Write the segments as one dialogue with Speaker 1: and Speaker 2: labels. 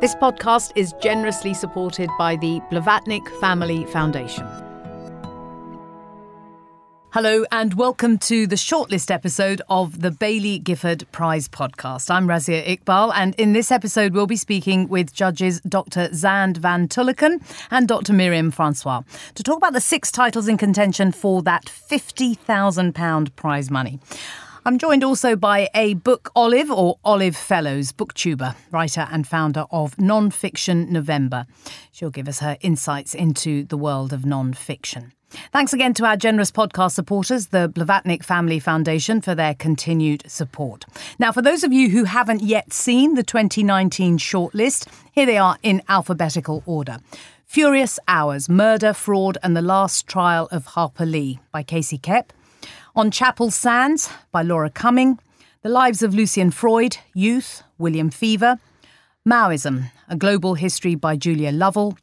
Speaker 1: This podcast is generously supported by the Blavatnik Family Foundation. Hello, and welcome to the shortlist episode of the Baillie Gifford Prize podcast. I'm Razia Iqbal, and in this episode, we'll be speaking with judges Dr. Xand van Tulleken and Dr. Myriam Francois to talk about the six titles in contention for that £50,000 prize money. I'm joined also by a book olive or Olive Fellows booktuber, writer and founder of Non-Fiction November. She'll give us her insights into the world of non-fiction. Thanks again to our generous podcast supporters, the Blavatnik Family Foundation, for their continued support. Now, for those of you who haven't yet seen the 2019 shortlist, here they are in alphabetical order. Furious Hours, Murder, Fraud, and the Last Trial of Harper Lee by Casey Cep. On Chapel Sands by Laura Cumming. The Lives of Lucian Freud, Youth, William Feaver. Maoism, A Global History by Julia Lovell.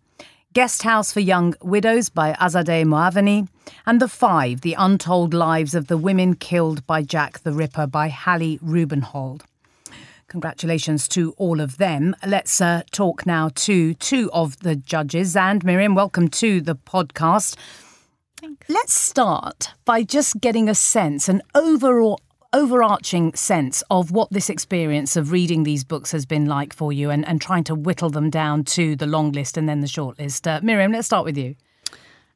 Speaker 1: Guest House for Young Widows by Azadeh Moaveni, and The Five, The Untold Lives of the Women Killed by Jack the Ripper by Hallie Rubenhold. Congratulations to all of them. Let's uh, talk now to two of the judges. And Myriam, welcome to the podcast.
Speaker 2: Thanks.
Speaker 1: Let's start by just getting a sense, an overall overarching sense of what this experience of reading these books has been like for you and, and trying to whittle them down to the long list and then the short list. Uh, Myriam, let's start with you.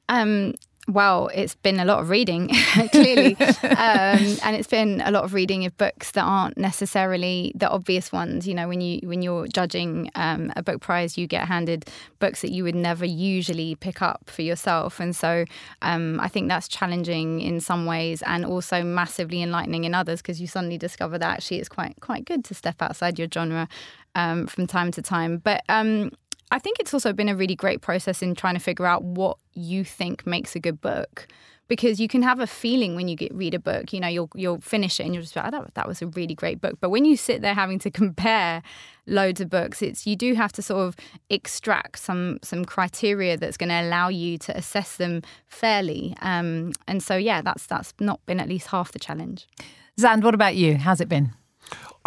Speaker 2: Um, well, it's been a lot of reading, clearly, um, and it's been a lot of reading of books that aren't necessarily the obvious ones. You know, when you when you're judging um, a book prize, you get handed books that you would never usually pick up for yourself, and so um, I think that's challenging in some ways, and also massively enlightening in others because you suddenly discover that actually it's quite quite good to step outside your genre um, from time to time. But um, I think it's also been a really great process in trying to figure out what you think makes a good book. Because you can have a feeling when you get read a book, you know, you'll you'll finish it and you're just be like, oh, that, that was a really great book. But when you sit there having to compare loads of books, it's you do have to sort of extract some some criteria that's going to allow you to assess them fairly. Um, and so, yeah, that's that's not been at least half the challenge.
Speaker 1: Xand, what about you? How's it been?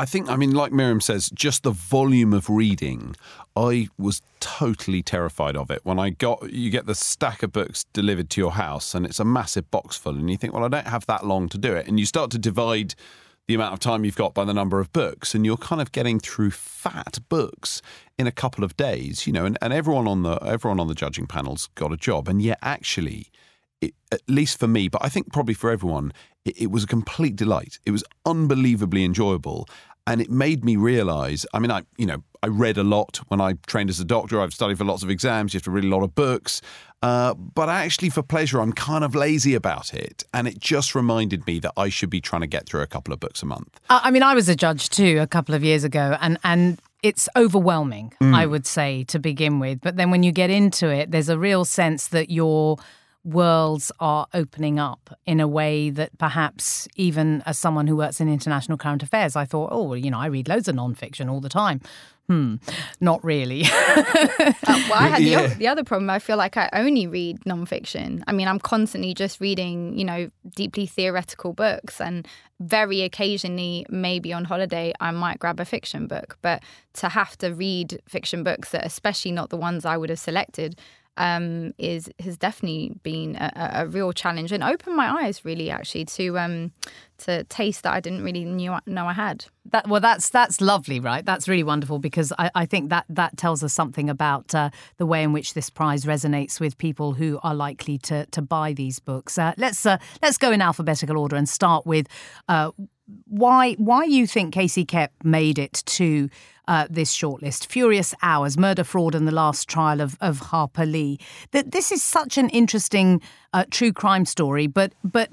Speaker 3: I think, I mean, like Myriam says, just the volume of reading, I was totally terrified of it. When I got, you get the stack of books delivered to your house and it's a massive box full, and you think, well, I don't have that long to do it. And you start to divide the amount of time you've got by the number of books, and you're kind of getting through fat books in a couple of days, you know, and, and everyone on the everyone on the judging panel's got a job. And yet actually it, at least for me, but I think probably for everyone, it, it was a complete delight. It was unbelievably enjoyable and it made me realize i mean i you know i read a lot when i trained as a doctor. I've studied for lots of exams. You have to read a lot of books. Uh, but actually for pleasure i'm kind of lazy about it. And it just reminded me that i should be trying to get through a couple of books a month.
Speaker 1: I mean i was a judge too a couple of years ago. And and it's overwhelming mm. i would say to begin with. But then when you get into it there's a real sense that you're worlds are opening up in a way that perhaps even as someone who works in international current affairs, I thought, oh, well, you know, I read loads of nonfiction all the time. Hmm, not really.
Speaker 2: uh, well, I had yeah. the, the, other problem. I feel like I only read nonfiction. I mean, I'm constantly just reading, you know, deeply theoretical books, and very occasionally, maybe on holiday, I might grab a fiction book. But to have to read fiction books that, especially not the ones I would have selected, um, is has definitely been a, a, real challenge and opened my eyes really actually to um, to taste that I didn't really knew, know I had.
Speaker 1: That well, that's that's lovely, right? That's really wonderful because I, I think that that tells us something about uh, the way in which this prize resonates with people who are likely to to buy these books. Uh, let's uh, let's go in alphabetical order and start with uh, why why you think Casey Cep made it to uh, this shortlist. Furious Hours, Murder, Fraud, and the Last Trial of, of Harper Lee. That this is such an interesting uh, true crime story, but but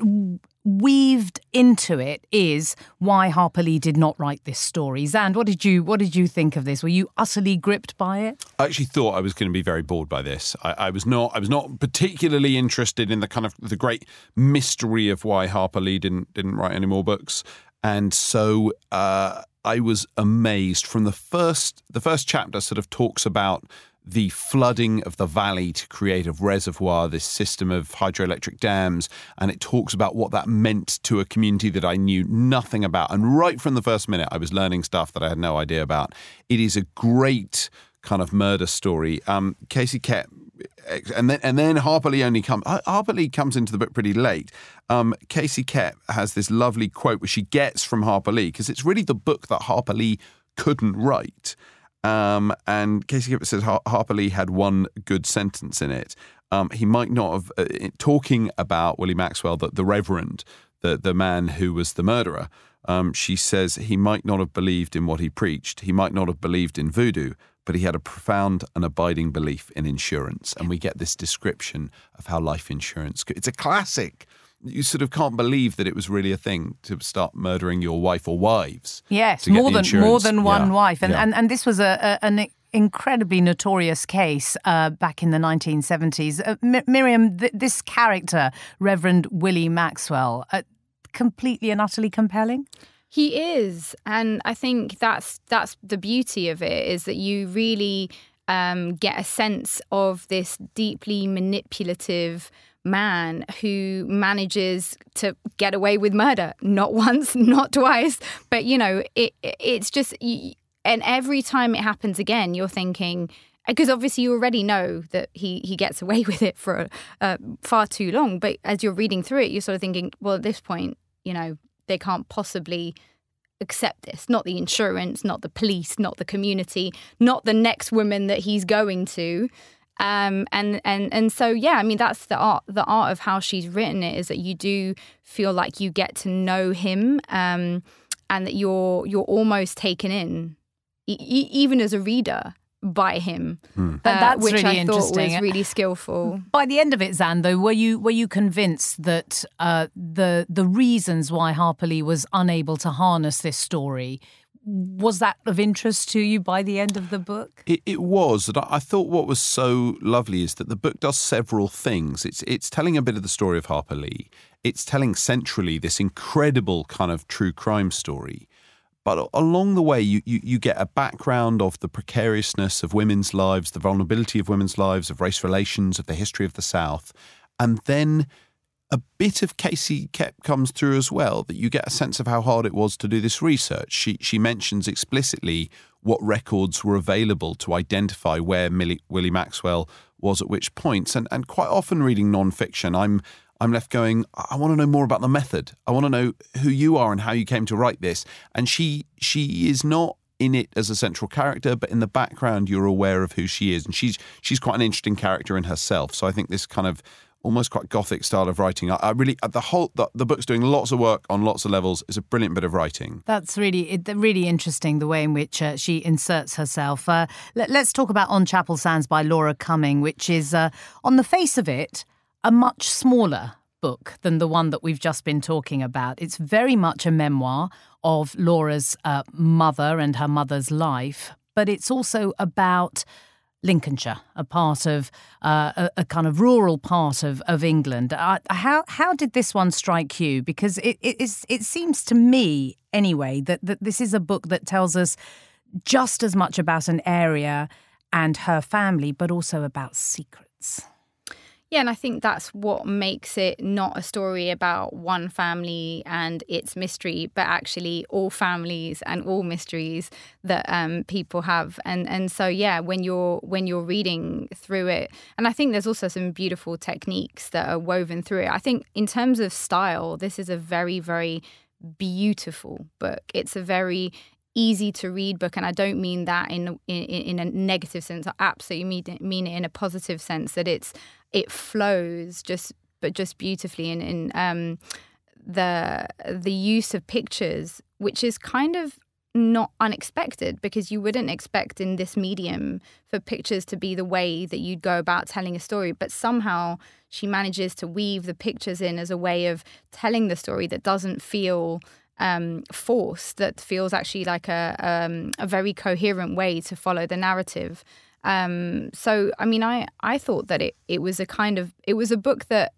Speaker 1: weaved into it is why Harper Lee did not write this story. Xand, what did you what did you think of this? Were you utterly gripped by it?
Speaker 3: I actually thought I was going to be very bored by this. I, I, was not. I was not particularly interested in the kind of the great mystery of why Harper Lee didn't didn't write any more books, and so. Uh, I was amazed from the first the first chapter sort of talks about the flooding of the valley to create a reservoir, this system of hydroelectric dams, and it talks about what that meant to a community that I knew nothing about. And right from the first minute, I was learning stuff that I had no idea about. It is a great kind of murder story. Um, Casey Cep and then and then Harper Lee only comes. Harper Lee comes into the book pretty late. Um, Casey Cep has this lovely quote which she gets from Harper Lee because it's really the book that Harper Lee couldn't write. Um, and Casey Cep says Harper Lee had one good sentence in it. Um, he might not have uh, talking about Willie Maxwell, the, the Reverend, the the man who was the murderer. Um, she says he might not have believed in what he preached. He might not have believed in voodoo, but he had a profound and abiding belief in insurance. And we get this description of how life insurance. It's a classic. You sort of can't believe that it was really a thing to start murdering your wife or wives.
Speaker 1: Yes, more than more than one yeah. wife, and, yeah. and and this was a, a an incredibly notorious case uh, back in the 1970s. Uh, M- Myriam, th- this character, Reverend Willie Maxwell, uh, completely and utterly compelling.
Speaker 2: He is, and I think that's that's the beauty of it is that you really um, get a sense of this deeply manipulative man who manages to get away with murder. Not once not twice but you know it it's just and every time it happens again you're thinking because obviously you already know that he he gets away with it for uh, far too long but as you're reading through it you're sort of thinking well at this point you know they can't possibly accept this. Not the insurance not the police not the community not the next woman that he's going to. Um, and and and so yeah i mean that's the art the art of how she's written it is that you do feel like you get to know him um, and that you're you're almost taken in e- even as a reader by him,
Speaker 1: hmm. uh, that's
Speaker 2: which
Speaker 1: really
Speaker 2: I thought was really skillful.
Speaker 1: By the end of it, Xand, though, were you were you convinced that uh, the the reasons why Harper Lee was unable to harness this story was that of interest to you by the end of the book?
Speaker 3: It, it was. And I thought what was so lovely is that the book does several things. It's it's telling a bit of the story of Harper Lee. It's telling centrally this incredible kind of true crime story. But along the way, you, you, you, get a background of the precariousness of women's lives, the vulnerability of women's lives, of race relations, of the history of the South. And then a bit of Casey Cep comes through as well, that you get a sense of how hard it was to do this research. She, she mentions explicitly what records were available to identify where Millie, Willie Maxwell was at which points. And, and quite often reading nonfiction, I'm I'm left going, I want to know more about the method. I want to know who you are and how you came to write this. And she she is not in it as a central character, but in the background you're aware of who she is. And she's she's quite an interesting character in herself. So I think this kind of almost quite gothic style of writing. I, I really the whole the, the, book's doing lots of work on lots of levels. It's a brilliant bit of writing.
Speaker 1: That's really really interesting the way in which uh, she inserts herself. Uh, let, us talk about On Chapel Sands by Laura Cumming, which is uh, on the face of it a much smaller book than the one that we've just been talking about. It's very much a memoir of Laura's uh, mother and her mother's life, but it's also about Lincolnshire, a part of uh, a, a, kind of rural part of, of England. Uh, how how did this one strike you? Because it it, is, it seems to me anyway that, that this is a book that tells us just as much about an area and her family, but also about secrets.
Speaker 2: Yeah, and I think that's what makes it not a story about one family and its mystery, but actually all families and all mysteries that um, people have. And and so yeah, when you're when you're reading through it, and I think there's also some beautiful techniques that are woven through it. I think in terms of style, this is a very very beautiful book. It's a very easy to read book and i don't mean that in in, in a negative sense i absolutely mean it, mean it in a positive sense that it's it flows just but just beautifully and in um, the the use of pictures, which is kind of not unexpected because you wouldn't expect in this medium for pictures to be the way that you'd go about telling a story but somehow she manages to weave the pictures in as a way of telling the story that doesn't feel um, forced that feels actually like a um, a very coherent way to follow the narrative um, so, I mean, I, I thought that it, it was a kind of, it was a book that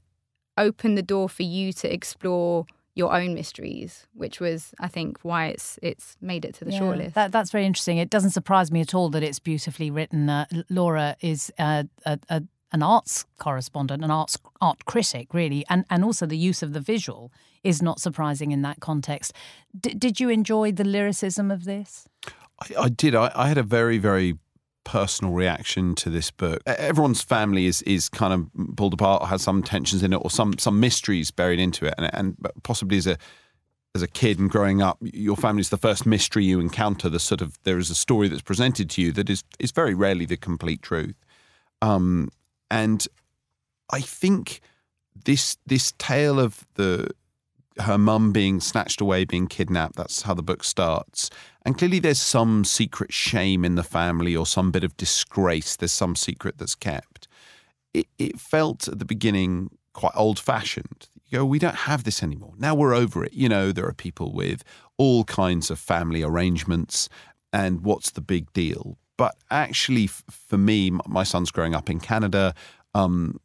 Speaker 2: opened the door for you to explore your own mysteries, which was, I think, why it's it's made it to the yeah, shortlist.
Speaker 1: That, that's very interesting. It doesn't surprise me at all that it's beautifully written. Uh, Laura is uh, a, a, an arts correspondent, an arts art critic, really, and and also the use of the visual is not surprising in that context. D- did you enjoy the lyricism of this?
Speaker 3: I, I did. I, I had a very very personal reaction to this book. Everyone's family is is kind of pulled apart, has some tensions in it, or some some mysteries buried into it, and and possibly as a as a kid and growing up, your family's the first mystery you encounter. The sort of there is a story that's presented to you that is is very rarely the complete truth. Um, and I think this this tale of the her mum being snatched away, being kidnapped. That's how the book starts. And clearly, there's some secret shame in the family or some bit of disgrace. There's some secret that's kept. It, it felt at the beginning quite old fashioned. You go, we don't have this anymore. Now we're over it. You know, there are people with all kinds of family arrangements, and what's the big deal? But actually, f- for me, m- my son's growing up in Canada. Um,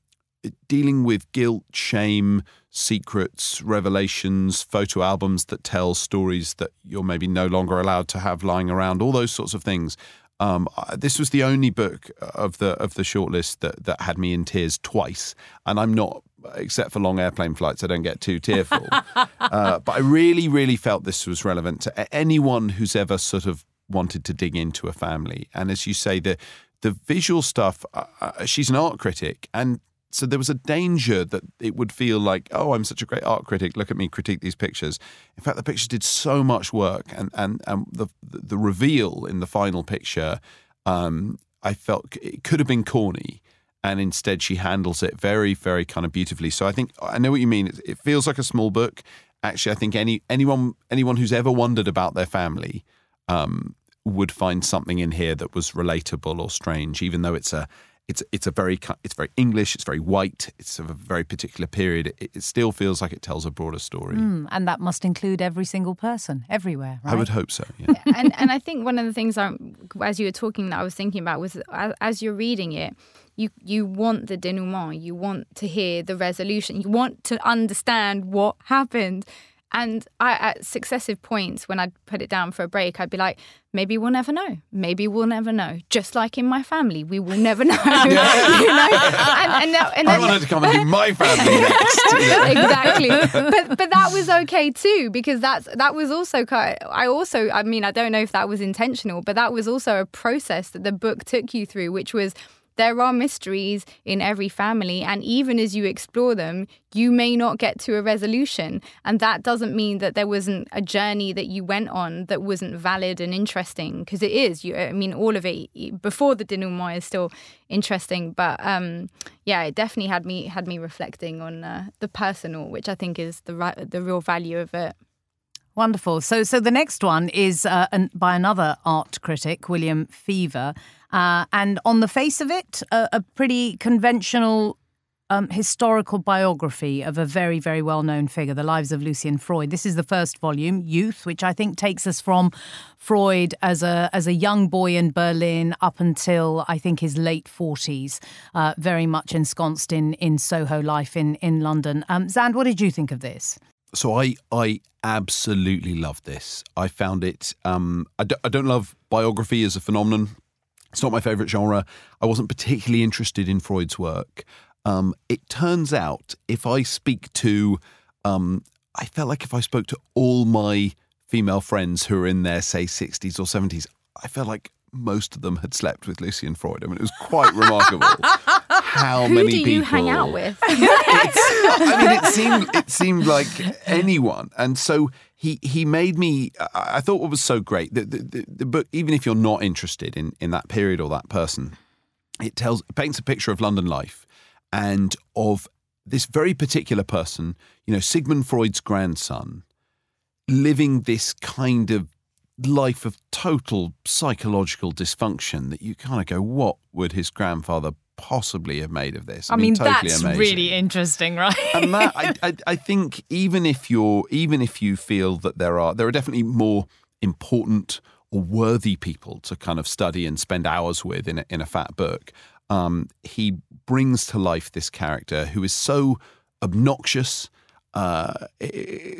Speaker 3: dealing with guilt, shame, secrets, revelations, photo albums that tell stories that you're maybe no longer allowed to have lying around, all those sorts of things. Um, this was the only book of the of the shortlist that that had me in tears twice, and I'm not, except for long airplane flights, I don't get too tearful. uh, but I really, really felt this was relevant to anyone who's ever sort of wanted to dig into a family. And as you say, the the visual stuff. Uh, uh, she's an art critic, and so there was a danger that it would feel like, oh, I'm such a great art critic. Look at me critique these pictures. In fact, the pictures did so much work, and and and the the reveal in the final picture, um, I felt it could have been corny. And instead, she handles it very, very kind of beautifully. So I think I know what you mean. It, it feels like a small book. Actually, I think any anyone anyone who's ever wondered about their family um, would find something in here that was relatable or strange, even though it's a it's it's a very it's very English, it's very white, it's of a very particular period. It, it still feels like it tells a broader story.
Speaker 1: Mm, and that must include every single person, everywhere, right?
Speaker 3: I would hope so. Yeah.
Speaker 2: and and I think one of the things I, as you were talking, that I was thinking about was as, as you're reading it, you you want the denouement, you want to hear the resolution, you want to understand what happened. And I, at successive points, when I'd put it down for a break, I'd be like, maybe we'll never know. Maybe we'll never know. Just like in my family, we will never know. you know? And, and, that- and
Speaker 3: I
Speaker 2: then-
Speaker 3: wanted to come and do my family next.
Speaker 2: exactly but but that was okay too because that's that was also kind i also i mean i don't know if that was intentional but that was also a process that the book took you through which was there are mysteries in every family and even as you explore them you may not get to a resolution. And that doesn't mean that there wasn't a journey that you went on that wasn't valid and interesting because it is. You i mean all of it before the denouement is still interesting but um yeah it definitely had me had me reflecting on uh, the personal which i think is the the real value of it.
Speaker 1: Wonderful. So, so the next one is uh, an, by another art critic, William Feaver, uh, and on the face of it, a, a pretty conventional um, historical biography of a very, very well-known figure, the lives of Lucian Freud. This is the first volume, Youth, which I think takes us from Freud as a as a young boy in Berlin up until I think his late forties, uh, very much ensconced in in Soho life in in London. Um, Xand, what did you think of this?
Speaker 3: So I I absolutely love this. I found it. Um, I, I don't love biography as a phenomenon. It's not my favorite genre. I wasn't particularly interested in Freud's work. Um, it turns out if I speak to, um, I felt like if I spoke to all my female friends who are in their say sixties or seventies, I felt like most of them had slept with Lucian Freud. I mean, it was quite remarkable how
Speaker 2: who
Speaker 3: many
Speaker 2: do
Speaker 3: people
Speaker 2: you hang out with
Speaker 3: I mean, it seemed it seemed like anyone, and so he he made me. I I thought what was so great the, the, the, the book, even if you're not interested in in that period or that person, it tells it paints a picture of London life and of this very particular person. You know, Sigmund Freud's grandson, living this kind of life of total psychological dysfunction that you kind of go, what would his grandfather possibly have made of this?
Speaker 1: I, mean,
Speaker 3: totally
Speaker 1: that's
Speaker 3: amazing
Speaker 1: really interesting, right?
Speaker 3: and that I, I, I think even if you're even if you feel that there are there are definitely more important or worthy people to kind of study and spend hours with in a, in a fat book, um, he brings to life this character who is so obnoxious. Uh,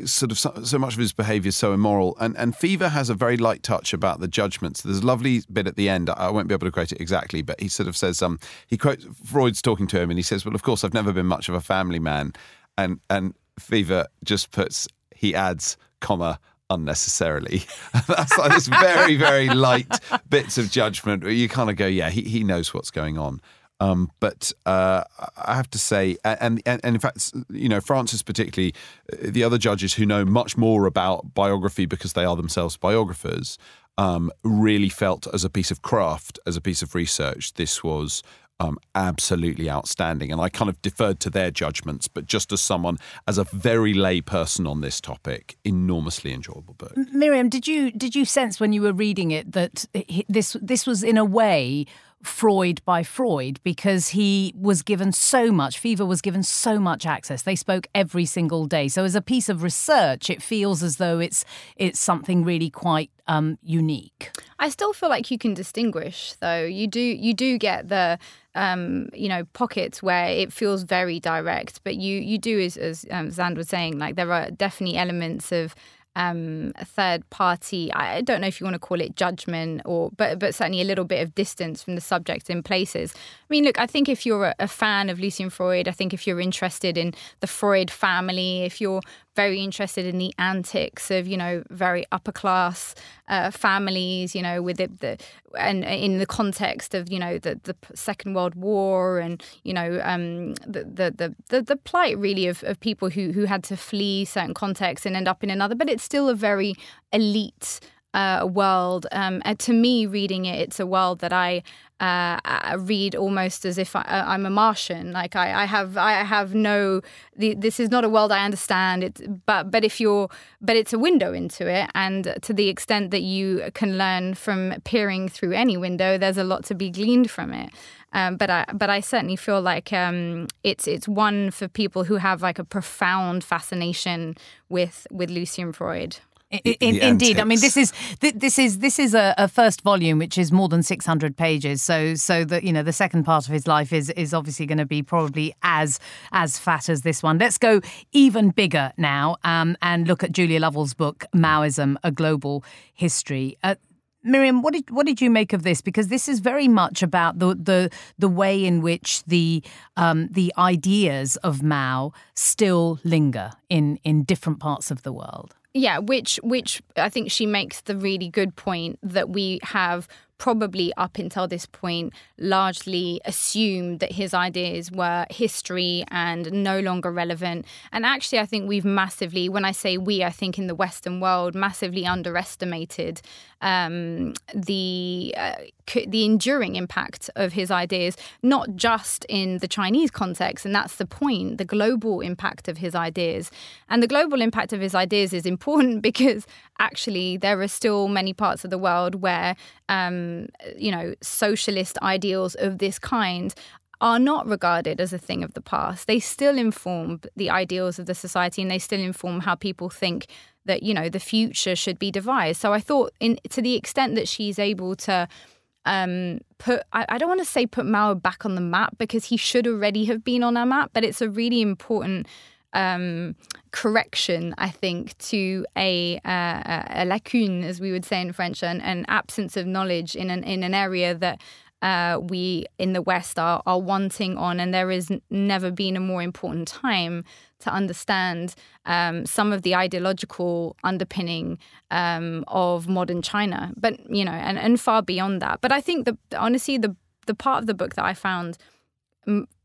Speaker 3: sort of so, so much of his behaviour is so immoral, and and Feaver has a very light touch about the judgments. There's a lovely bit at the end. I won't be able to quote it exactly, but he sort of says, um, he quotes Freud's talking to him, and he says, "Well, of course, I've never been much of a family man," and and Feaver just puts he adds, comma, unnecessarily. That's like this very, very light bits of judgment where you kind of go, yeah, he, he knows what's going on. Um, but uh, I have to say, and, and, and in fact, you know, Francis particularly, uh, the other judges who know much more about biography because they are themselves biographers, um, really felt as a piece of craft, as a piece of research, this was um, absolutely outstanding. And I kind of deferred to their judgments, but just as someone, as a very lay person on this topic, enormously enjoyable book.
Speaker 1: Myriam, did you did you sense when you were reading it that this this was in a way Freud by Freud because he was given so much, Feaver was given so much access. They spoke every single day. So as a piece of research, it feels as though it's it's something really quite um, unique.
Speaker 2: I still feel like you can distinguish, though. You do you do get the um, you know pockets where it feels very direct, but you you do as as um, Xand was saying, like there are definitely elements of um, a third party. I don't know if you want to call it judgment or, but but certainly a little bit of distance from the subject in places. I mean, look, I think if you're a, a fan of Lucian Freud, I think if you're interested in the Freud family, if you're very interested in the antics of you know very upper class uh, families you know with it the and in the context of you know the the second world war and you know um, the, the the the plight really of, of people who who had to flee certain contexts and end up in another but it's still a very elite uh, world. Um, to me, reading it, it's a world that I uh, read almost as if I, am uh, a Martian. Like I, I, have, I have no. The, this is not a world I understand. It, but but if you're, but it's a window into it, and to the extent that you can learn from peering through any window, there's a lot to be gleaned from it. Um, but I, but I certainly feel like um, it's it's one for people who have like a profound fascination with with Lucian Freud.
Speaker 1: In, in, indeed, I mean this is this is this is a, a, first volume which is more than six hundred pages. So so that you know the second part of his life is is obviously going to be probably as as fat as this one. Let's go even bigger now um, and look at Julia Lovell's book Maoism: A Global History. Uh, Myriam, what did what did you make of this? Because this is very much about the the the way in which the um, the ideas of Mao still linger in in different parts of the world.
Speaker 2: Yeah, which which I think she makes the really good point that we have probably up until this point largely assumed that his ideas were history and no longer relevant. And actually, I think we've massively, when I say we, I think in the Western world, massively underestimated um, the uh, the enduring impact of his ideas, not just in the Chinese context, and that's the point, the global impact of his ideas. And the global impact of his ideas is important because actually there are still many parts of the world where um, you know socialist ideals of this kind are not regarded as a thing of the past. They still inform the ideals of the society and they still inform how people think that, you know, the future should be devised. So I thought in to the extent that she's able to um, put I, I don't want to say put Mao back on the map because he should already have been on our map, but it's a really important um, correction, I think, to a, uh, a lacune, as we would say in French, an, an absence of knowledge in an in an area that uh, we in the West are, are wanting on, and there has never been a more important time to understand um, some of the ideological underpinning um, of modern China, but you know, and, and far beyond that. But I think the honestly the the part of the book that I found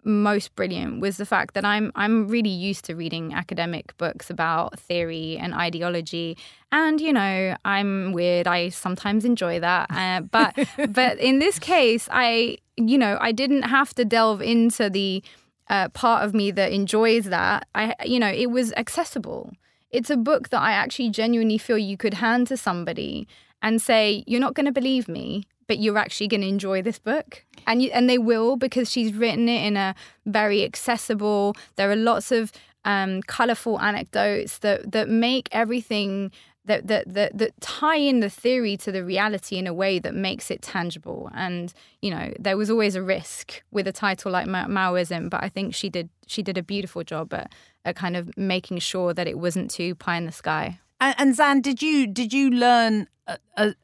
Speaker 2: most brilliant was the fact that I'm I'm really used to reading academic books about theory and ideology, and you know I'm weird. I sometimes enjoy that, uh, but but in this case, I you know I didn't have to delve into the uh, part of me that enjoys that. I you know it was accessible. It's a book that I actually genuinely feel you could hand to somebody and say, "You're not going to believe me, but you're actually going to enjoy this book. And you, and they will because she's written it in a very accessible there are lots of um, colorful anecdotes that that make everything that, that that that tie in the theory to the reality in a way that makes it tangible. And you know there was always a risk with a title like Ma- Maoism but I think she did she did a beautiful job at, at kind of making sure that it wasn't too pie in the sky.
Speaker 1: And, and Xand, did you did you learn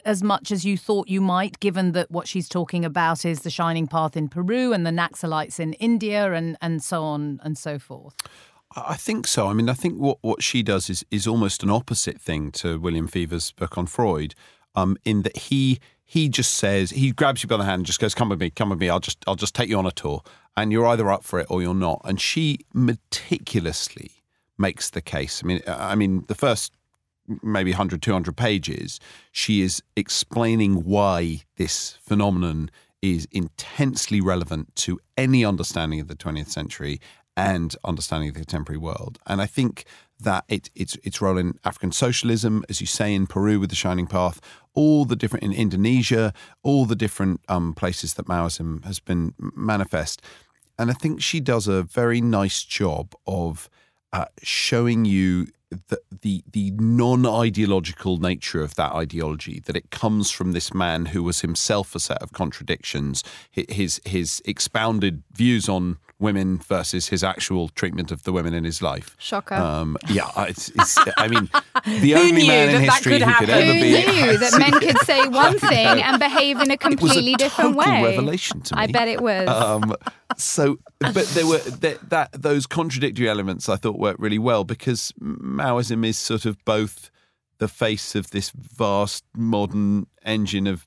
Speaker 1: as much as you thought you might, given that what she's talking about is the shining path in Peru and the Naxalites in India and and so on and so forth?
Speaker 3: I think so. I mean, I think what, what she does is is almost an opposite thing to William Feaver's book on Freud, um, in that he he just says he grabs you by the hand and just goes, "Come with me, come with me. I'll just I'll just take you on a tour, and you're either up for it or you're not." And she meticulously makes the case. I mean, I mean, the first maybe 100, 200 pages, she is explaining why this phenomenon is intensely relevant to any understanding of the 20th century and understanding of the contemporary world. And I think that it, its its role in African socialism, as you say in Peru with the Shining Path, all the different in Indonesia, all the different um, places that Maoism has been manifest, and I think she does a very nice job of uh, showing you the the, the non ideological nature of that ideology that it comes from this man who was himself a set of contradictions his his expounded views on women versus his actual treatment of the women in his life
Speaker 2: shocker
Speaker 3: um, yeah it's, it's, I mean the only man in history
Speaker 1: could
Speaker 3: who could
Speaker 1: happen?
Speaker 3: ever
Speaker 2: Who
Speaker 3: be
Speaker 2: knew that men could say one thing and behave in a
Speaker 3: it was a
Speaker 2: completely different
Speaker 3: total
Speaker 2: way?
Speaker 3: revelation to me
Speaker 2: I bet it was.
Speaker 3: um, so, but there were that, that those contradictory elements I thought worked really well because Maoism is sort of both the face of this vast modern engine of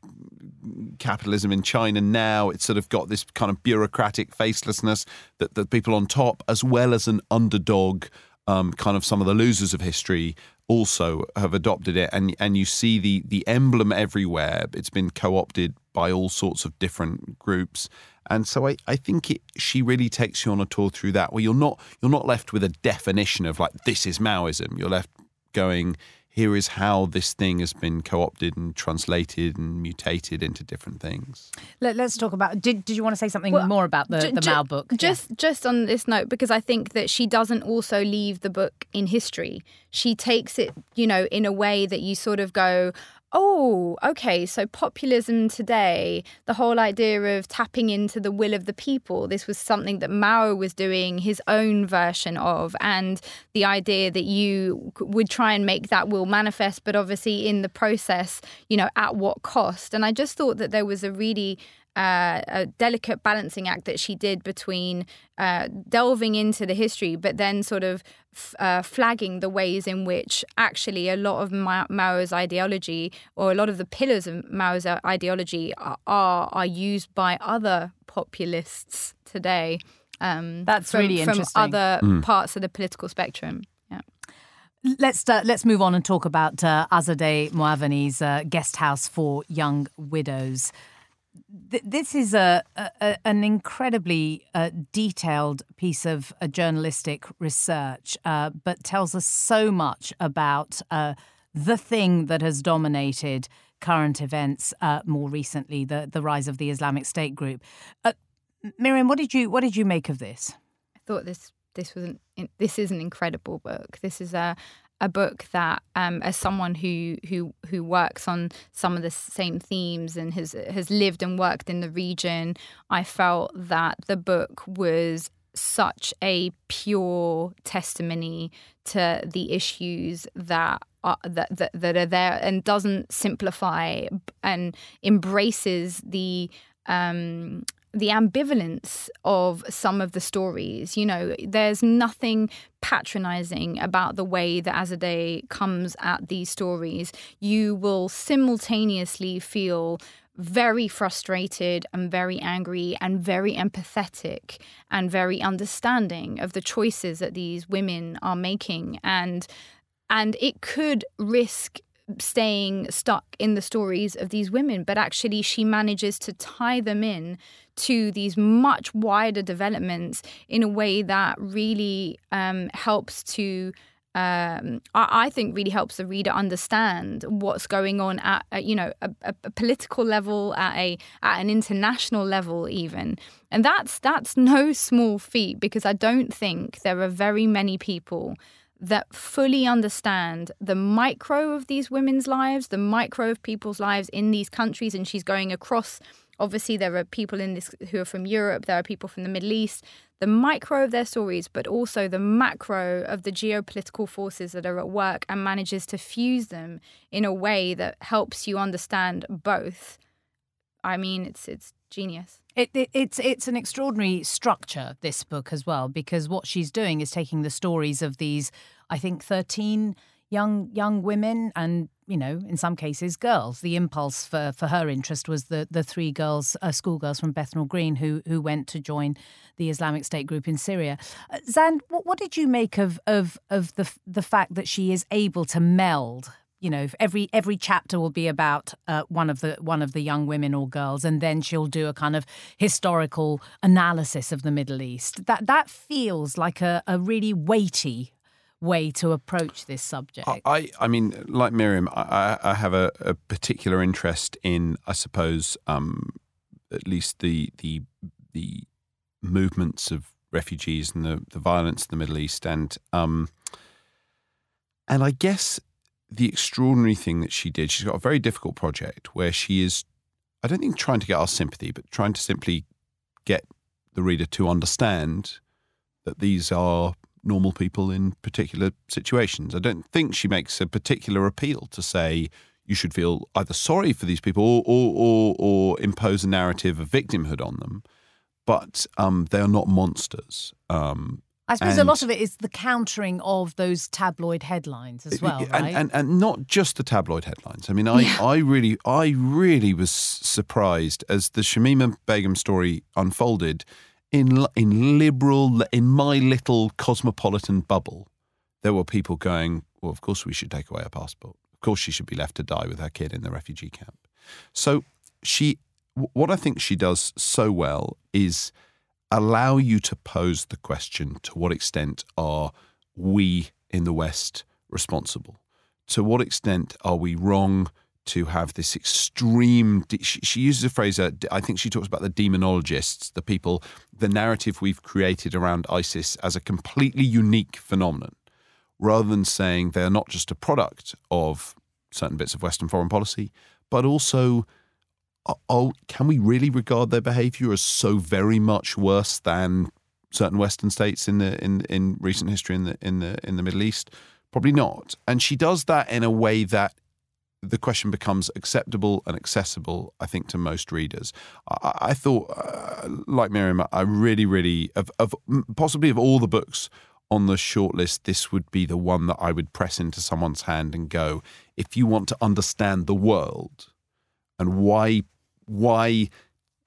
Speaker 3: capitalism in China now. It's sort of got this kind of bureaucratic facelessness that the people on top, as well as an underdog. Um, kind of some of the losers of history also have adopted it, and and you see the the emblem everywhere. It's been co-opted by all sorts of different groups, and so I, I think it she really takes you on a tour through that where you're not you're not left with a definition of like this is Maoism. You're left going here is how this thing has been co-opted and translated and mutated into different things.
Speaker 1: Let, us talk about. Did, did you want to say something
Speaker 2: Well,
Speaker 1: more about the,
Speaker 2: Ju-
Speaker 1: the
Speaker 2: ju-
Speaker 1: Mao book?
Speaker 2: Just just on this note, because I think that she doesn't also leave the book in history. She takes it, you know, in a way that you sort of go, oh, okay, so populism today, the whole idea of tapping into the will of the people, this was something that Mao was doing his own version of, and the idea that you would try and make that will manifest, but obviously in the process, you know, at what cost? And I just thought that there was a really uh, a delicate balancing act that she did between uh, delving into the history, but then sort of f- uh, flagging the ways in which actually a lot of Ma- Mao's ideology or a lot of the pillars of Mao's ideology are are, are used by other populists today. Um,
Speaker 1: That's
Speaker 2: from,
Speaker 1: really interesting.
Speaker 2: from
Speaker 1: interesting.
Speaker 2: other parts of the political spectrum. Yeah.
Speaker 1: Let's uh, let's move on and talk about uh, Azadeh Moaveni's uh, guest house for young widows. Th- this is a, a an incredibly uh, detailed piece of uh, journalistic research, uh, but tells us so much about uh, the thing that has dominated current events uh, more recently, the the rise of the Islamic State group. Uh, Myriam, what did you what did you make of this?
Speaker 2: I thought this this was an this is an incredible book. This is a a book that, um, as someone who who who works on some of the same themes and has has lived and worked in the region, I felt that the book was such a pure testimony to the issues that are, that, that that are there and doesn't simplify and embraces the um, the ambivalence of some of the stories. You know, there's nothing patronizing about the way that Azadeh comes at these stories. You will simultaneously feel very frustrated and very angry and very empathetic and very understanding of the choices that these women are making and and it could risk staying stuck in the stories of these women, but actually she manages to tie them in to these much wider developments in a way that really um, helps to. Um, I, I think really helps the reader understand what's going on at, at you know a, a, a political level, at a at an international level, even, and that's that's no small feat because I don't think there are very many people that fully understand the micro of these women's lives, the micro of people's lives in these countries. And she's going across. Obviously, there are people in this who are from Europe, there are people from the Middle East, the micro of their stories, but also the macro of the geopolitical forces that are at work and manages to fuse them in a way that helps you understand both. I mean, it's it's genius.
Speaker 1: It, it, it's it's an extraordinary structure this book as well because what she's doing is taking the stories of these I think thirteen young young women and you know in some cases girls. The impulse for, for her interest was the the three girls uh, schoolgirls from Bethnal Green who who went to join the Islamic State group in Syria. Uh, Xand, what, what did you make of of of the the fact that she is able to meld you know every every chapter will be about uh, one of the one of the young women or girls and then she'll do a kind of historical analysis of the middle east that that feels like a, a really weighty way to approach this subject?
Speaker 3: I, I mean, like Myriam, I, I have a, a particular interest in, I suppose, um, at least the the the movements of refugees and the, the violence in the Middle East, and um, and I guess the extraordinary thing that she did, she's got a very difficult project where she is, I don't think trying to get our sympathy, but trying to simply get the reader to understand that these are normal people in particular situations. I don't think she makes a particular appeal to say you should feel either sorry for these people or or, or, or impose a narrative of victimhood on them. But um, they are not monsters. Um,
Speaker 1: I suppose a lot of it is the countering of those tabloid headlines as well,
Speaker 3: and,
Speaker 1: right?
Speaker 3: and, and not just the tabloid headlines. I mean, I, I really, I really was surprised as the Shamima Begum story unfolded in in liberal, in my little cosmopolitan bubble. There were people going, "Well, of course we should take away her passport. Of course she should be left to die with her kid in the refugee camp." So she, what I think she does so well is allow you to pose the question to what extent are we in the West responsible? To what extent are we wrong to have this extreme? She, uses a phrase, I think she talks about the demonologists, the people, the narrative we've created around ISIS as a completely unique phenomenon, rather than saying they're not just a product of certain bits of Western foreign policy, but also oh, oh can we really regard their behaviour as so very much worse than certain Western states in the in in recent history in the in the in the Middle East? Probably not. And she does that in a way that the question becomes acceptable and accessible, I think, to most readers. I, I thought, uh, like Myriam, I really, really, of, of possibly of all the books on the shortlist, this would be the one that I would press into someone's hand and go, if you want to understand the world and why why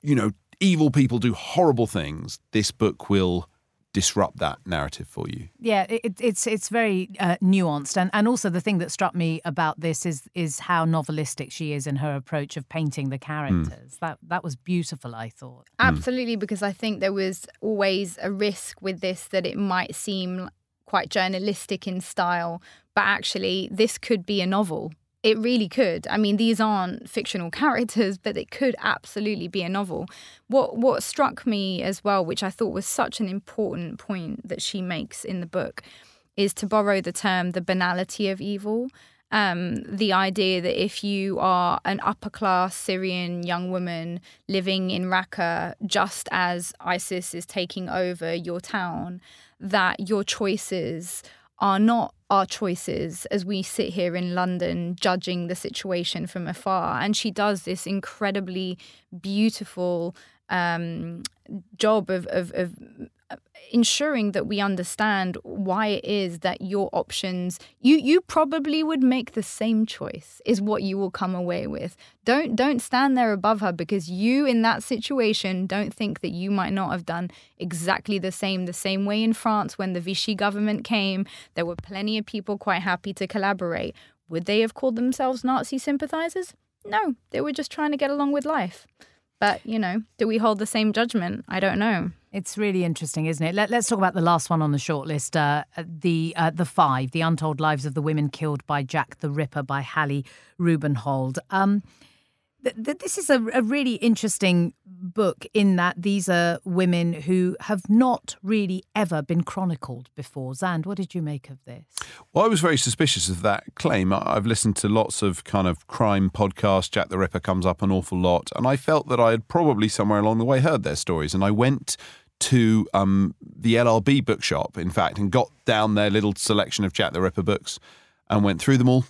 Speaker 3: you know evil people do horrible things, this book will disrupt that narrative for you.
Speaker 1: Yeah, it, it's it's very uh, nuanced, and and also the thing that struck me about this is is how novelistic she is in her approach of painting the characters. Mm. That that was beautiful, I thought.
Speaker 2: Absolutely, because I think there was always a risk with this that it might seem quite journalistic in style, but actually this could be a novel it really could. I mean, these aren't fictional characters, but it could absolutely be a novel. What what struck me as well, which I thought was such an important point that she makes in the book, is to borrow the term the banality of evil. Um, the idea that if you are an upper class Syrian young woman living in Raqqa, just as ISIS is taking over your town, that your choices are not our choices as we sit here in London judging the situation from afar. And she does this incredibly beautiful um, job of, of, of ensuring that we understand why it is that your options you you probably would make the same choice is what you will come away with. Don't don't stand there above her because you in that situation don't think that you might not have done exactly the same. The same way in France when the Vichy government came there were plenty of people quite happy to collaborate. Would they have called themselves Nazi sympathizers? No they were just trying to get along with life. But you know do we hold the same judgment? I don't know
Speaker 1: it's really interesting, isn't it? Let, us talk about the last one on the shortlist, uh, the uh, the five, the untold lives of the women killed by Jack the Ripper by Hallie Rubenhold. Um, th- th- this is a, a, really interesting book in that these are women who have not really ever been chronicled before. Xand, what did you make of this?
Speaker 3: Well, I was very suspicious of that claim. I've listened to lots of kind of crime podcasts. Jack the Ripper comes up an awful lot, and I felt that I had probably somewhere along the way heard their stories, and I went to um, the LRB bookshop, in fact, and got down their little selection of Jack the Ripper books and went through them all.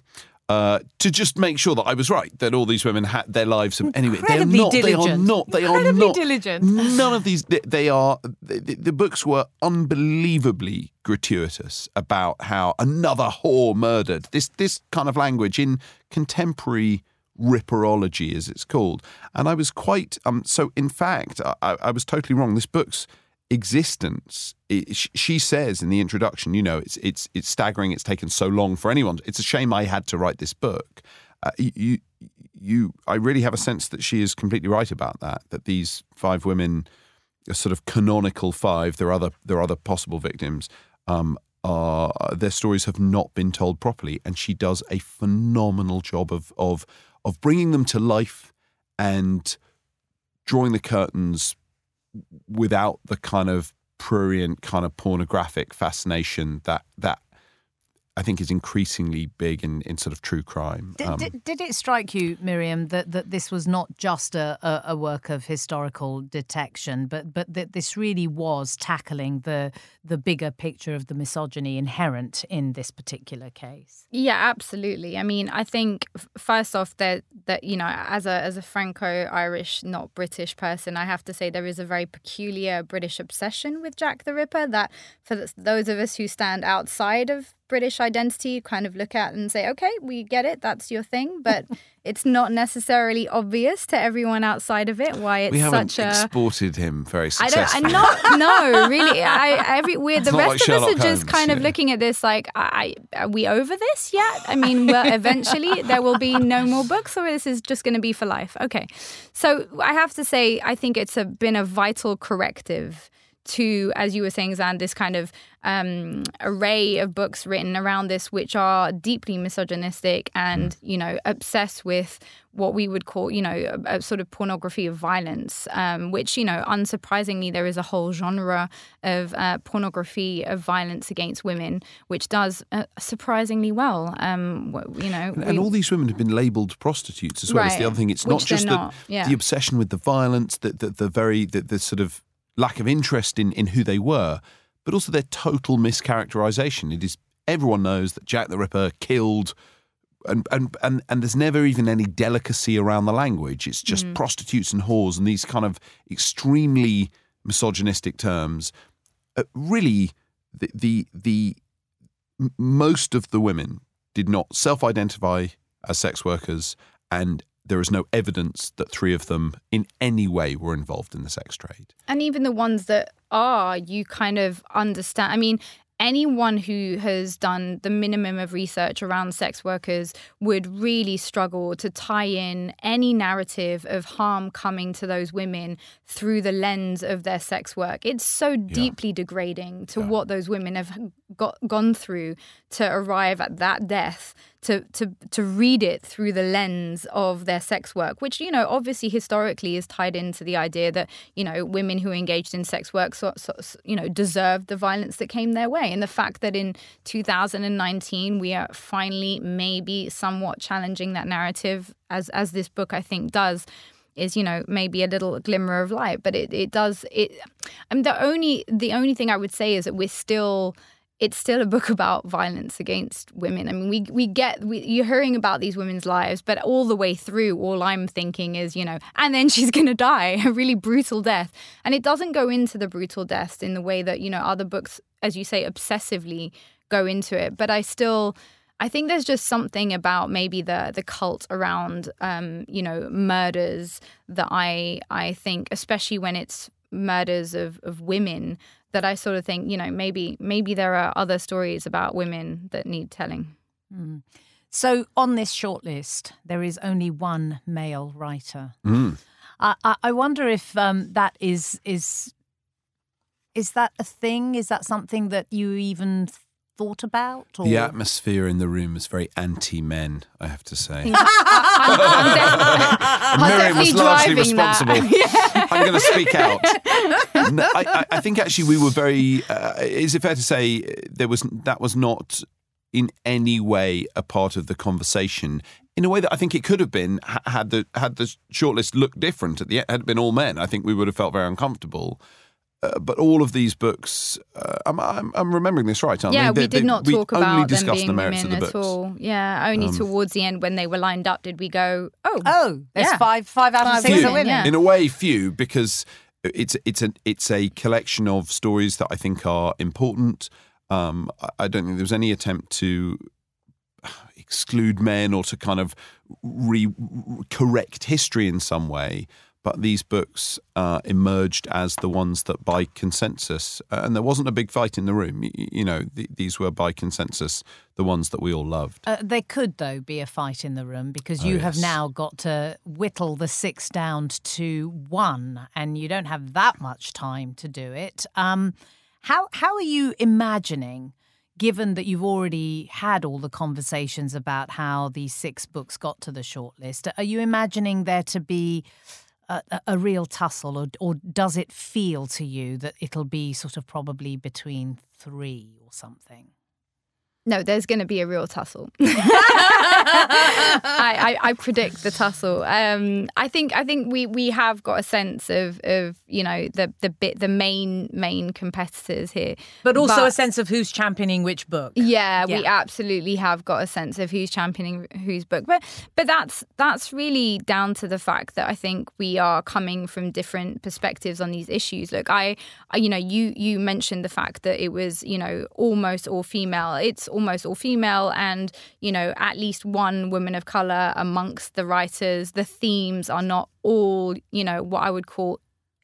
Speaker 3: uh, to just make sure that I was right, that all these women had their lives. Anyway, they're
Speaker 1: Incredibly
Speaker 3: not. They are not. They are
Speaker 1: Incredibly
Speaker 3: not.
Speaker 1: diligent.
Speaker 3: None of these. They, they are. The, the- the books were unbelievably gratuitous about how another whore murdered. This this kind of language in contemporary ripperology, as it's called. And I was quite. Um. So in fact, I, I was totally wrong. This book's existence it, she says in the introduction you know it's it's it's staggering it's taken so long for anyone it's a shame i had to write this book uh, you you i really have a sense that she is completely right about that that these five women a sort of canonical five there are other there are other possible victims um are their stories have not been told properly and she does a phenomenal job of of of bringing them to life and drawing the curtains without the kind of prurient kind of pornographic fascination that that I think is increasingly big in, in sort of true crime.
Speaker 1: Did,
Speaker 3: Um,
Speaker 1: did, did it strike you, Myriam, that, that this was not just a, a, a work of historical detection, but but that this really was tackling the the bigger picture of the misogyny inherent in this particular case?
Speaker 2: Yeah, absolutely. I mean, I think first off that that you know, as a as a Franco-Irish, not British person, I have to say there is a very peculiar British obsession with Jack the Ripper that for those of us who stand outside of British identity kind of look at and say, okay, we get it, that's your thing, but it's not necessarily obvious to everyone outside of it why it's
Speaker 3: we haven't
Speaker 2: such a
Speaker 3: exported him very
Speaker 2: I don't.
Speaker 3: successfully.
Speaker 2: I'm not. No, really. I every we're the rest
Speaker 3: like
Speaker 2: of us
Speaker 3: Sherlock
Speaker 2: are just
Speaker 3: Holmes,
Speaker 2: kind of
Speaker 3: yeah.
Speaker 2: looking at this like, I, are we over this yet? I mean, well, eventually there will be no more books, or this is just going to be for life. Okay, so I have to say, I think it's a, been a vital corrective to, as you were saying, Xand, this kind of um, array of books written around this, which are deeply misogynistic and, you know, obsessed with what we would call, you know, a, a sort of pornography of violence, um, which, you know, unsurprisingly, there is a whole genre of uh, pornography of violence against women, which does uh, surprisingly well. Um, you know,
Speaker 3: And
Speaker 2: we-
Speaker 3: all these women have been labelled prostitutes as well. It's the other thing. It's not just
Speaker 2: they're
Speaker 3: the,
Speaker 2: yeah.
Speaker 3: the obsession with the violence, the, the, the very the, the sort of lack of interest in, in who they were, but also their total mischaracterization. It is everyone knows that Jack the Ripper killed. And, and and and there's never even any delicacy around the language. It's just
Speaker 2: Mm.
Speaker 3: prostitutes and whores and these kind of extremely misogynistic terms. Uh, really, the the the m- most of the women did not self-identify as sex workers, and there is no evidence that three of them in any way were involved in the sex trade.
Speaker 2: And even the ones that are, you kind of understand. I mean, anyone who has done the minimum of research around sex workers would really struggle to tie in any narrative of harm coming to those women through the lens of their sex work. It's so deeply degrading to what those women have got gone through to arrive at that death to to to read it through the lens of their sex work which you know obviously historically is tied into the idea that you know women who engaged in sex work so, so, you know deserved the violence that came their way. And the fact that in 2019 we are finally maybe somewhat challenging that narrative as as this book I think does is you know maybe a little glimmer of light. But it, it does it I mean the only the only thing I would say is that we're still it's still a book about violence against women. I mean, we we get we, you're hearing about these women's lives, but all the way through, all I'm thinking is, you know, and then she's going to die a really brutal death, and it doesn't go into the brutal deaths in the way that you know other books, as you say, obsessively go into it. But I still. I think there's just something about maybe the the cult around um, you know murders that I I think especially when it's murders of, of women that I sort of think you know maybe maybe there are other stories about women that need telling.
Speaker 1: So, on this shortlist, there is only one male writer.
Speaker 3: Mm.
Speaker 1: I, I, I wonder if um, that is is is that a thing? Is that something that you even thought about? Or?
Speaker 3: The atmosphere in the room was very anti-men, I have to say.
Speaker 2: I'm, I'm def- I'm
Speaker 3: Myriam was largely responsible.
Speaker 2: that.
Speaker 3: I'm going to speak out. No, I, I, I think actually we were very. Uh, is it fair to say there was that was not in any way a part of the conversation? In a way that I think it could have been had the had the shortlist looked different at the had it been all men. I think we would have felt very uncomfortable. Uh, but all of these books, uh, I'm, I'm, I'm, remembering this right, aren't
Speaker 2: yeah,
Speaker 3: they?
Speaker 2: we did
Speaker 3: they,
Speaker 2: not
Speaker 3: we
Speaker 2: talk about them
Speaker 3: the
Speaker 2: being
Speaker 3: merits
Speaker 2: women
Speaker 3: of the
Speaker 2: at
Speaker 3: books.
Speaker 2: all. Yeah, only um, towards the end when they were lined up did we go, oh,
Speaker 1: oh, there's
Speaker 2: yeah.
Speaker 1: five, five out of six
Speaker 2: women,
Speaker 1: are women.
Speaker 2: yeah.
Speaker 3: In a way, few because it's it's a it's a collection of stories that I think are important. Um, I, I don't think there was any attempt to exclude men or to kind of re correct history in some way. But these books uh, emerged as the ones that, by consensus, uh, and there wasn't a big fight in the room. You, know, th- these were by consensus the ones that we all loved.
Speaker 1: Uh, there could, though, be a fight in the room because
Speaker 3: Oh,
Speaker 1: you have now got to whittle the six down to one, and you don't have that much time to do it. Um, how how are you imagining? Given that you've already had all the conversations about how these six books got to the shortlist, are you imagining there to be a, a- real tussle, or, or does it feel to you that it'll be sort of probably between three or something?
Speaker 2: No, there's going to be a real tussle. I, I, I predict the tussle. Um, I think I think we, we have got a sense of, of you know the the bit the main main competitors here,
Speaker 1: But also
Speaker 2: But-
Speaker 1: a sense of who's championing which book.
Speaker 2: Yeah, we absolutely have got a sense of who's championing whose book, but but that's that's really down to the fact that I think we are coming from different perspectives on these issues. Look, I, I you know you you mentioned the fact that it was you know almost all female. It's almost all female, and you know at least one woman of color amongst the writers. The themes are not all you know what I would call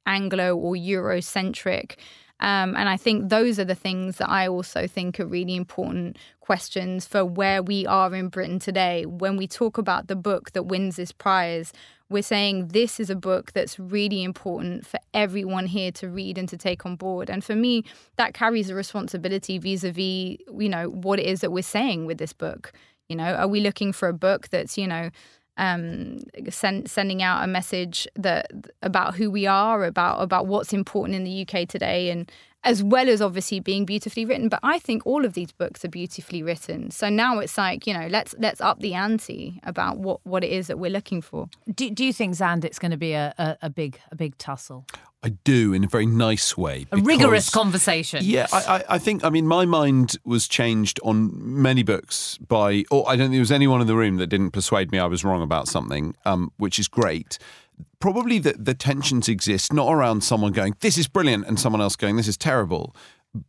Speaker 2: Anglo or Eurocentric. Um, and I think those are the things that I also think are really important questions for where we are in Britain today. When we talk about the book that wins this prize, we're saying this is a book that's really important for everyone here to read and to take on board. And for me, that carries a responsibility vis-a-vis, you know, what it is that we're saying with this book. You know, are we looking for a book that's, you know, um, send, sending out a message that about who we are, about about what's important in the UK today, and as well as obviously being beautifully written. But I think all of these books are beautifully written. So now it's like you know, let's let's up the ante about what what it is that we're looking for.
Speaker 1: Do, do you think Xand it's going to be a, a, a big a big tussle,
Speaker 3: I do in a very nice way.
Speaker 1: a rigorous conversation?
Speaker 3: Yeah, I, I, I think. I mean, my mind was changed on many books by, or I don't think there was anyone in the room that didn't persuade me I was wrong about something, um, which is great. Probably the, the tensions exist not around someone going, "This is brilliant," and someone else going, "This is terrible,"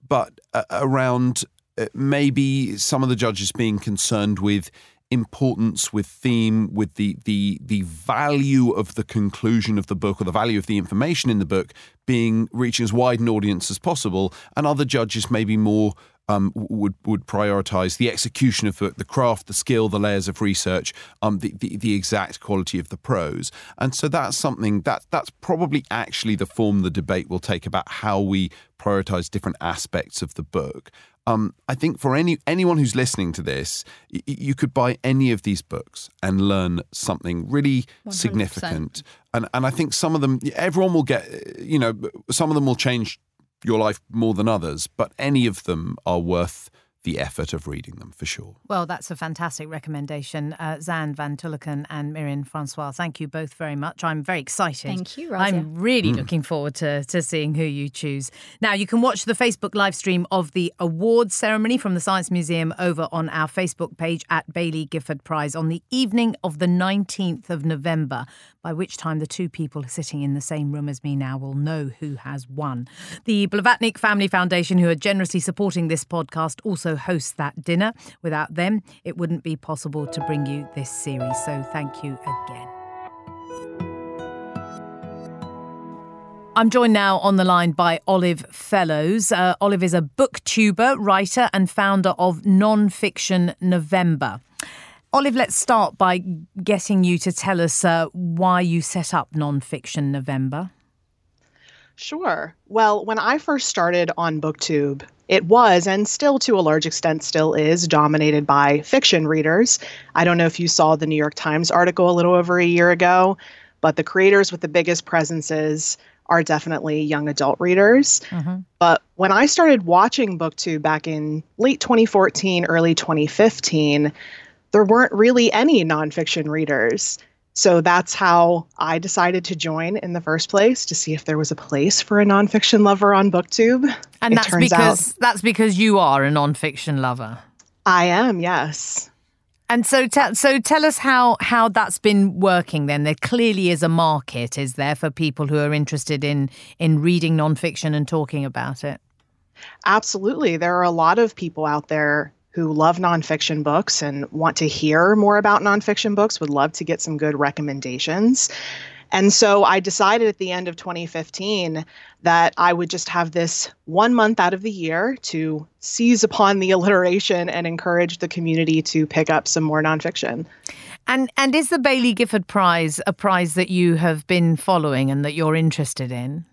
Speaker 3: but uh, around uh, maybe some of the judges being concerned with importance with theme with the the the value of the conclusion of the book or the value of the information in the book being reaching as wide an audience as possible and other judges maybe more um, would would prioritize the execution of the, the craft, the skill, the layers of research, um, the, the the exact quality of the prose, and so that's something that that's probably actually the form the debate will take about how we prioritize different aspects of the book. Um, I think for any anyone who's listening to this, y- you could buy any of these books and learn something really
Speaker 2: 100%.
Speaker 3: significant. And and I think some of them, everyone will get, you know, some of them will change your life more than others, but any of them are worth the effort of reading them for sure.
Speaker 1: Well, that's a fantastic recommendation. Uh, Xand van Tulleken and Myriam Francois, thank you both very much. I'm very excited.
Speaker 2: Thank you, Razia.
Speaker 1: I'm really looking forward to, to seeing who you choose. Now, you can watch the Facebook live stream of the awards ceremony from the Science Museum over on our Facebook page at Baillie Gifford Prize on the evening of the 19th of November, by which time the two people sitting in the same room as me now will know who has won. The Blavatnik Family Foundation, who are generously supporting this podcast, also hosts that dinner. Without them, it wouldn't be possible to bring you this series. So thank you again. I'm joined now on the line by Olive Fellows. Uh, Olive is a booktuber, writer, and founder of Nonfiction November. Olive, let's start by getting you to tell us uh, why you set up Nonfiction November.
Speaker 4: Sure. Well, when I first started on BookTube, it was, and still to a large extent still is, dominated by fiction readers. I don't know if you saw the New York Times article a little over a year ago, but the creators with the biggest presences are definitely young adult readers. But when I started watching BookTube back in late 2014, early 2015, there weren't really any nonfiction readers. So that's how I decided to join in the first place to see if there was a place for a nonfiction lover on BookTube.
Speaker 1: And it that's because out, that's because you are a nonfiction lover.
Speaker 4: I am, yes.
Speaker 1: And so, te- so tell us how how that's been working. Then there clearly is a market, is there, for people who are interested in in reading nonfiction and talking about it?
Speaker 4: Absolutely, there are a lot of people out there who love nonfiction books and want to hear more about nonfiction books, would love to get some good recommendations. And so I decided at the end of 2015 that I would just have this one month out of the year to seize upon the alliteration and encourage the community to pick up some more nonfiction.
Speaker 1: And and is the Baillie Gifford Prize a prize that you have been following and that you're interested in?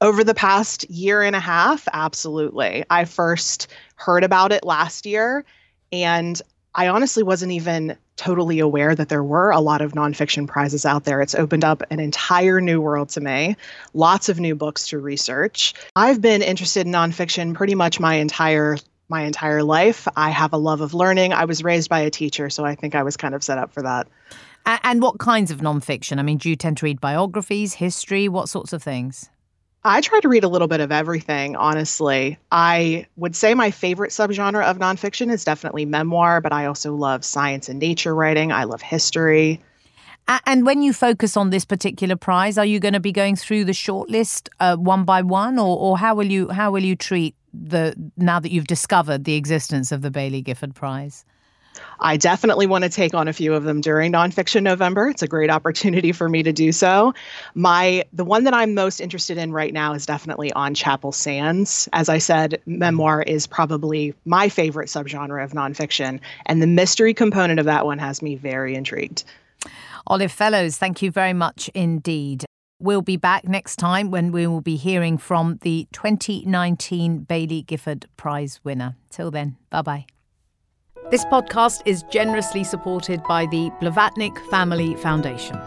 Speaker 4: Over the past year and a half, absolutely. I first heard about it last year, and I honestly wasn't even totally aware that there were a lot of nonfiction prizes out there. It's opened up an entire new world to me, lots of new books to research. I've been interested in nonfiction pretty much my entire my entire life. I have a love of learning. I was raised by a teacher, so I think I was kind of set up for that.
Speaker 1: And what kinds of nonfiction? I mean, do you tend to read biographies, history, what sorts of things?
Speaker 4: I try to read a little bit of everything, honestly. I would say my favorite subgenre of nonfiction is definitely memoir, but I also love science and nature writing. I love history.
Speaker 1: And when you focus on this particular prize, are you going to be going through the shortlist uh, one by one, or, or how will you how will you treat the now that you've discovered the existence of the Baillie Gifford Prize?
Speaker 4: I definitely want to take on a few of them during nonfiction November. It's a great opportunity for me to do so. My the one that I'm most interested in right now is definitely on Chapel Sands. As I said, memoir is probably my favorite subgenre of nonfiction, and the mystery component of that one has me very intrigued.
Speaker 1: Olive Fellows, thank you very much indeed. We'll be back next time when we will be hearing from the 2019 Baillie Gifford Prize winner. Till then, bye bye. This podcast is generously supported by the Blavatnik Family Foundation.